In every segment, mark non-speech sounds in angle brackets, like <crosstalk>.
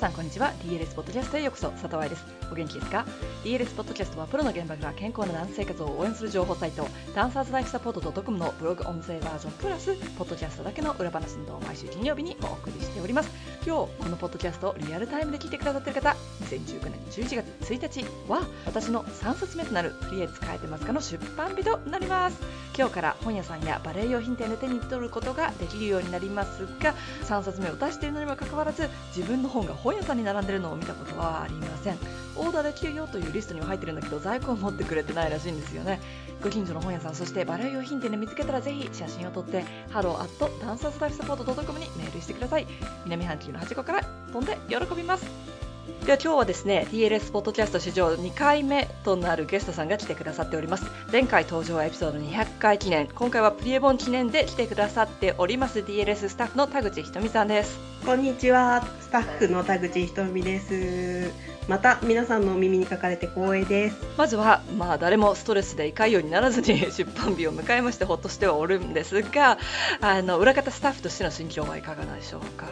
さんこんにちは。DLS ポッドキャストへようこそ。佐藤愛です。お元気ですか？DLS ポッドキャストはプロの現場から健康なダンス生活を応援する情報サイトダンサーズライフサポート .com のブログ音声バージョンプラスポッドキャストだけの裏話などを毎週金曜日にお送りしております。今日このポッドキャストをリアルタイムで聞いてくださっている方2019年11月1日は私の3冊目となるプリエ使えてますかの出版日となります。今日から本屋さんやバレエ用品店で手に取ることができるようになりますが3冊目を出しているのにもかかわらず自分の本が本本屋さんに並んでるのを見たことはありません。オーダーできるよというリストには入ってるんだけど在庫を持ってくれてないらしいんですよね。ご近所の本屋さんそしてバレエ用品店で見つけたらぜひ写真を撮ってハローアットダンサースライフサポート .com にメールしてください。南半球の端っこから飛んで喜びます。では今日はですね DLS ポッドキャスト史上2回目となるゲストさんが来てくださっております。前回登場はエピソード200回記念。今回はプリエボン記念で来てくださっております DLS スタッフの田口ひとみさんです。こんにちは。スタッフの田口ひとみです。また皆さんのお耳に書かれて光栄です。まずはまあ誰もストレスで胃潰瘍にならずに出版日を迎えましてほっとしてはおるんですがあの裏方スタッフとしての心境はいかがでしょうか？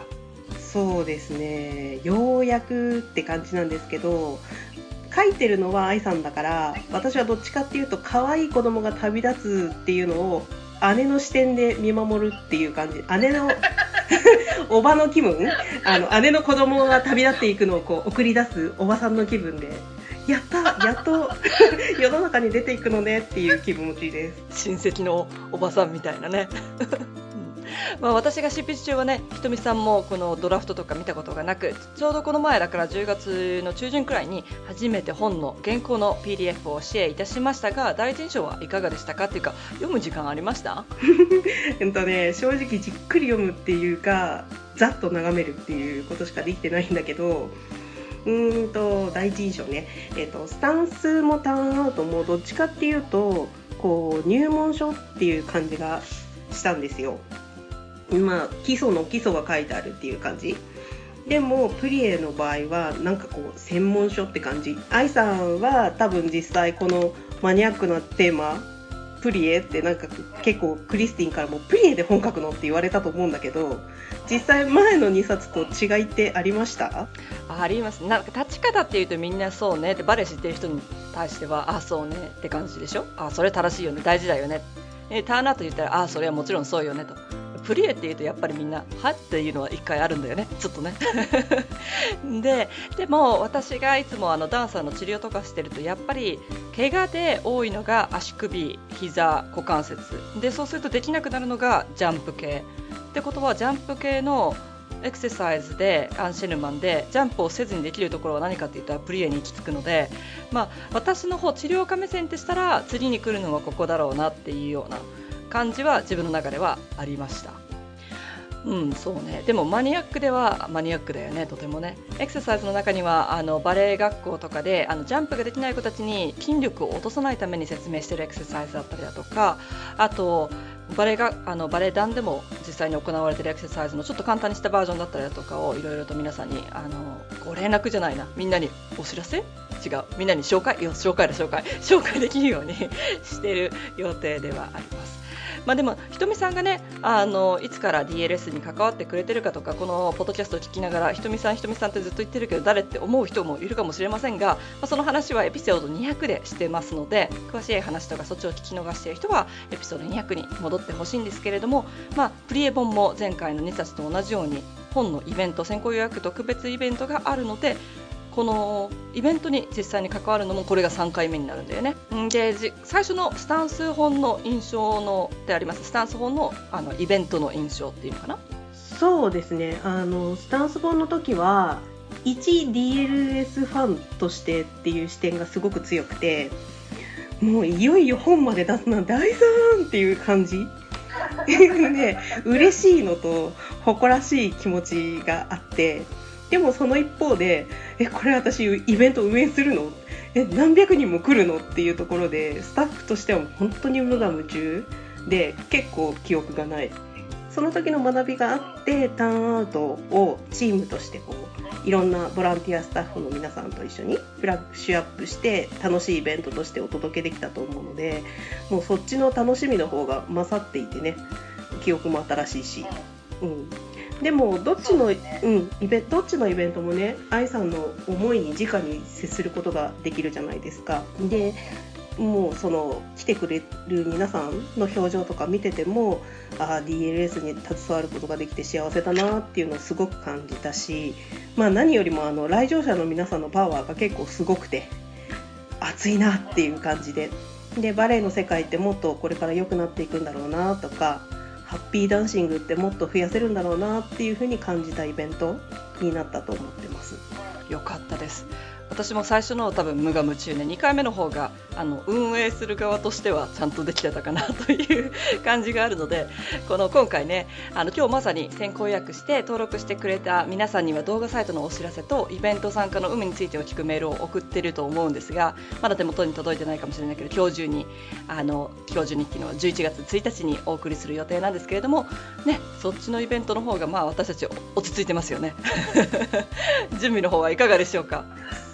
そうですね。ようやくって感じなんですけど書いてるのは愛さんだから私はどっちかっていうと可愛い子供が旅立つっていうのを姉の視点で見守るっていう感じ。姉の <laughs> おばの気分？あの姉の子供が旅立っていくのをこう送り出すおばさんの気分でやったやっと <laughs> 世の中に出ていくのねっていう気持ちです。親戚のおばさんみたいなねまあ、私が執筆中はねひとみさんもこのドラフトとか見たことがなくちょうどこの前だから10月の中旬くらいに初めて本の原稿の PDF をシェアいたしましたが第一印象はいかがでしたかっていうか読む時間ありました？<laughs> えっとね正直じっくり読むっていうかざっと眺めるっていうことしかできてないんだけどうーんと第一印象ね、えっと、スタンスもターンアウトもどっちかっていうとこう入門書っていう感じがしたんですよ。まあ、基礎の基礎が書いてあるっていう感じ。でもプリエの場合はなんかこう専門書って感じ。愛さんは多分実際このマニアックなテーマプリエってなんか結構クリスティンからもプリエで本書くのって言われたと思うんだけど実際前の2冊と違いってありました？あります。なんか立ち方っていうとみんなそうね。ってバレエ知ってる人に対してはあそうねって感じでしょ？あそれ正しいよね。大事だよね。えターンアウト言ったらああそれはもちろんそうよねと。プリエって言うとやっぱりみんなは？っていうのは一回あるんだよね。ちょっとね。<laughs> ででも私がいつもあのダンサーの治療とかしてるとやっぱり怪我で多いのが足首膝股関節。でそうするとできなくなるのがジャンプ系。ってことはジャンプ系のエクササイズでアンシェヌマンでジャンプをせずにできるところは何かっていうとプリエに行き着くので、まあ、私の方治療家目線ってしたら次に来るのはここだろうなっていうような感じは自分の中ではありました。うん、そうね。でもマニアックではマニアックだよね、とてもね。エクササイズの中にはあのバレエ学校とかであのジャンプができない子たちに筋力を落とさないために説明してるエクササイズだったりだとか、あとバレエがあのバレエ団でも実際に行われてるエクササイズのちょっと簡単にしたバージョンだったりだとかをいろいろと皆さんにあのご連絡じゃないな、みんなにお知らせ？違う、みんなに紹介、いや紹介だ紹介、紹介できるように <laughs> してる予定ではあります。まあ、でも、ひとみさんがねあのいつから DLS に関わってくれてるかとかこのポッドキャストを聞きながらひとみさん、ひとみさんってずっと言ってるけど誰って思う人もいるかもしれませんが、まあ、その話はエピソード200でしてますので詳しい話とかそっちを聞き逃している人はエピソード200に戻ってほしいんですけれども、まあ、プリエ本も前回の2冊と同じように本のイベント先行予約特別イベントがあるのでこのイベントに実際に関わるのもこれが3回目になるんだよね。で最初のスタンス本の印象のであります。スタンス本のあのイベントの印象っていうのかな？そうですね。あのスタンス本の時は一 DLS ファンとしてっていう視点がすごく強くてもういよいよ本まで出すなんて愛さんっていう感じ？ね嬉しいのと誇らしい気持ちがあってでもその一方で、え、これ私イベント運営するの？え、何百人も来るの？っていうところで、スタッフとしては本当に無我夢中で、結構記憶がない。その時の学びがあって、ターンアウトをチームとしてこう、いろんなボランティアスタッフの皆さんと一緒にフラッシュアップして楽しいイベントとしてお届けできたと思うので、もうそっちの楽しみの方が勝っていてね、記憶も新しいし、うん。でもどっちの、うんイベどっちのイベントもね愛さんの思いに直に接することができるじゃないですか。でもうその来てくれる皆さんの表情とか見ててもあ DLS に携わることができて幸せだなっていうのをすごく感じたし、まあ、何よりもあの来場者の皆さんのパワーが結構すごくて熱いなっていう感じででバレエの世界ってもっとこれから良くなっていくんだろうなとかハッピーダンシングってもっと増やせるんだろうなっていうふうに感じたイベントになったと思ってます。よかったです私も最初の多分無我夢中で2回目の方があの運営する側としてはちゃんとできてたかなという感じがあるのでこの今回ねあの今日まさに先行予約して登録してくれた皆さんには動画サイトのお知らせとイベント参加の有無についてを聞くメールを送っていると思うんですがまだ手元に届いてないかもしれないけど今日中にあの今日中にっていうのは11月1日にお送りする予定なんですけれどもねそっちのイベントの方がまあ私たち落ち着いてますよね。<laughs> 準備の方はいかがでしょうか？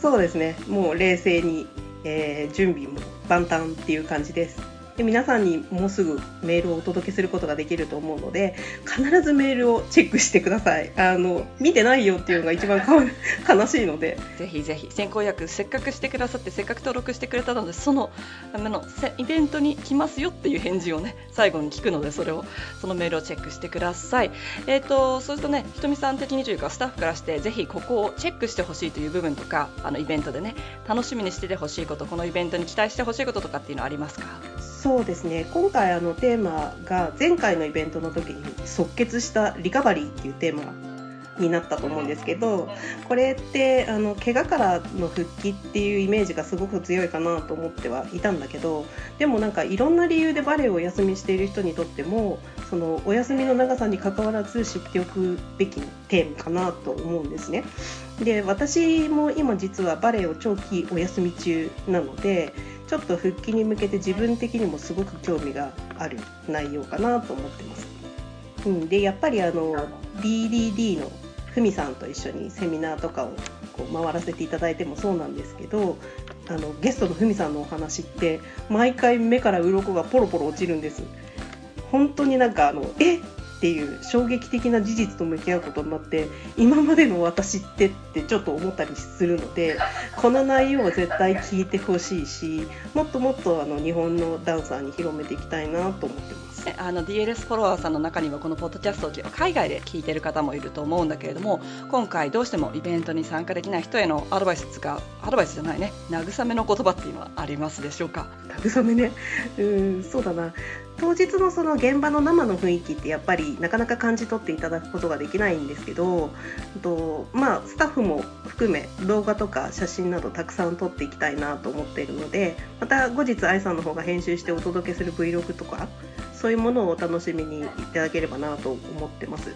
そうですね。もう冷静に、えー、準備も万端っていう感じです。で皆さんにもうすぐメールをお届けすることができると思うので必ずメールをチェックしてください。あの見てないよっていうのが一番 <laughs> 悲しいので。ぜひぜひ。先行予約せっかくしてくださってせっかく登録してくれたのでそのあのイベントに来ますよっていう返事をね最後に聞くのでそれをそのメールをチェックしてください。えっ、ー、とそうするとねひとみさん的にというかスタッフからしてぜひここをチェックしてほしいという部分とかあのイベントでね楽しみにしててほしいことこのイベントに期待してほしいこととかっていうのはありますか？そうですね今回あのテーマが前回のイベントの時に即決したリカバリーっていうテーマになったと思うんですけどこれってあの怪我からの復帰っていうイメージがすごく強いかなと思ってはいたんだけどでもなんかいろんな理由でバレエをお休みしている人にとってもそのお休みの長さにかかわらず知っておくべきテーマかなと思うんですね。で私も今実はバレエを長期お休み中なのでちょっと復帰に向けて自分的にもすごく興味がある内容かなと思ってます。うん、でやっぱりあの DDD のふみさんと一緒にセミナーとかをこう回らせていただいてもそうなんですけどあのゲストのふみさんのお話って毎回目から鱗がポロポロ落ちるんです。本当になんかあのえっていう衝撃的な事実と向き合うことになって今までの私ってってちょっと思ったりするのでこの内容を絶対聞いてほしいしもっともっとあの日本のダンサーに広めていきたいなと思ってます。あの DLS フォロワーさんの中にはこのポッドキャストを海外で聞いてる方もいると思うんだけれども今回どうしてもイベントに参加できない人へのアドバイスがアドバイスじゃないね慰めの言葉っていうのはありますでしょうか？慰めね。うんそうだな。当日のその現場の生の雰囲気ってやっぱりなかなか感じ取っていただくことができないんですけどと、まあ、スタッフも含め動画とか写真などたくさん撮っていきたいなと思っているのでまた後日愛さんの方が編集してお届けする Vlog とかそういうものをお楽しみにいただければなと思ってます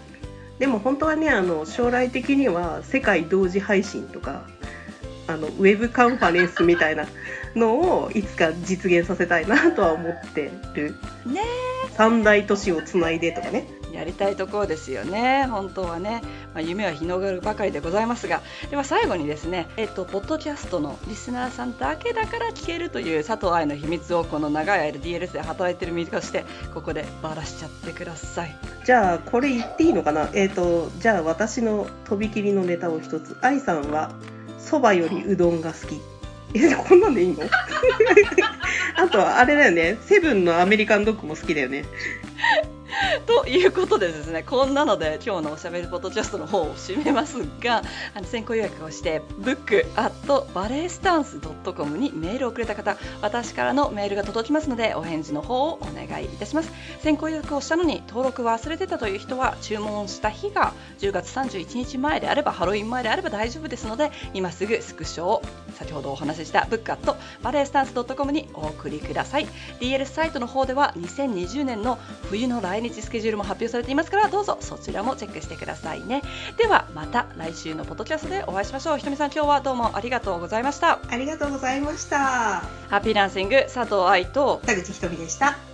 でも本当はねあの将来的には世界同時配信とかあのウェブカンファレンスみたいなのをいつか実現させたいなとは思ってる。ね三大都市をつないでとかね。やりたいところですよね、本当はね、まあ、夢は広がるばかりでございますが、では最後にですね、えっと、ポッドキャストのリスナーさんだけだから聞けるという佐藤愛の秘密をこの長い間 DLS で働いてる身として、ここでばらしちゃってください。じゃあ、これ言っていいのかな？えっ、と、じゃあ私のとびきりのネタを一つ。愛さんはそばよりうどんが好き。え、こんなんでいいの？<laughs> あとはあれだよね。セブンのアメリカンドッグも好きだよね。<laughs> ということでですねこんなので今日のおしゃべりポッドキャストの方を締めますがあの先行予約をしてブックアットバレエスタンス .com にメールをくれた方私からのメールが届きますのでお返事の方をお願いいたします。先行予約をしたのに登録忘れてたという人は注文した日が10月31日前であればハロウィン前であれば大丈夫ですので今すぐスクショを先ほどお話ししたブックアットバレエスタンス .com にお送りください。DL サイトの方では2020年の冬の来日日スケジュールも発表されていますからどうぞそちらもチェックしてくださいね。ではまた来週のポッドキャストでお会いしましょう。ひとみさん今日はどうもありがとうございました。ありがとうございました。ハッピーランシング佐藤愛と田口ひとみでした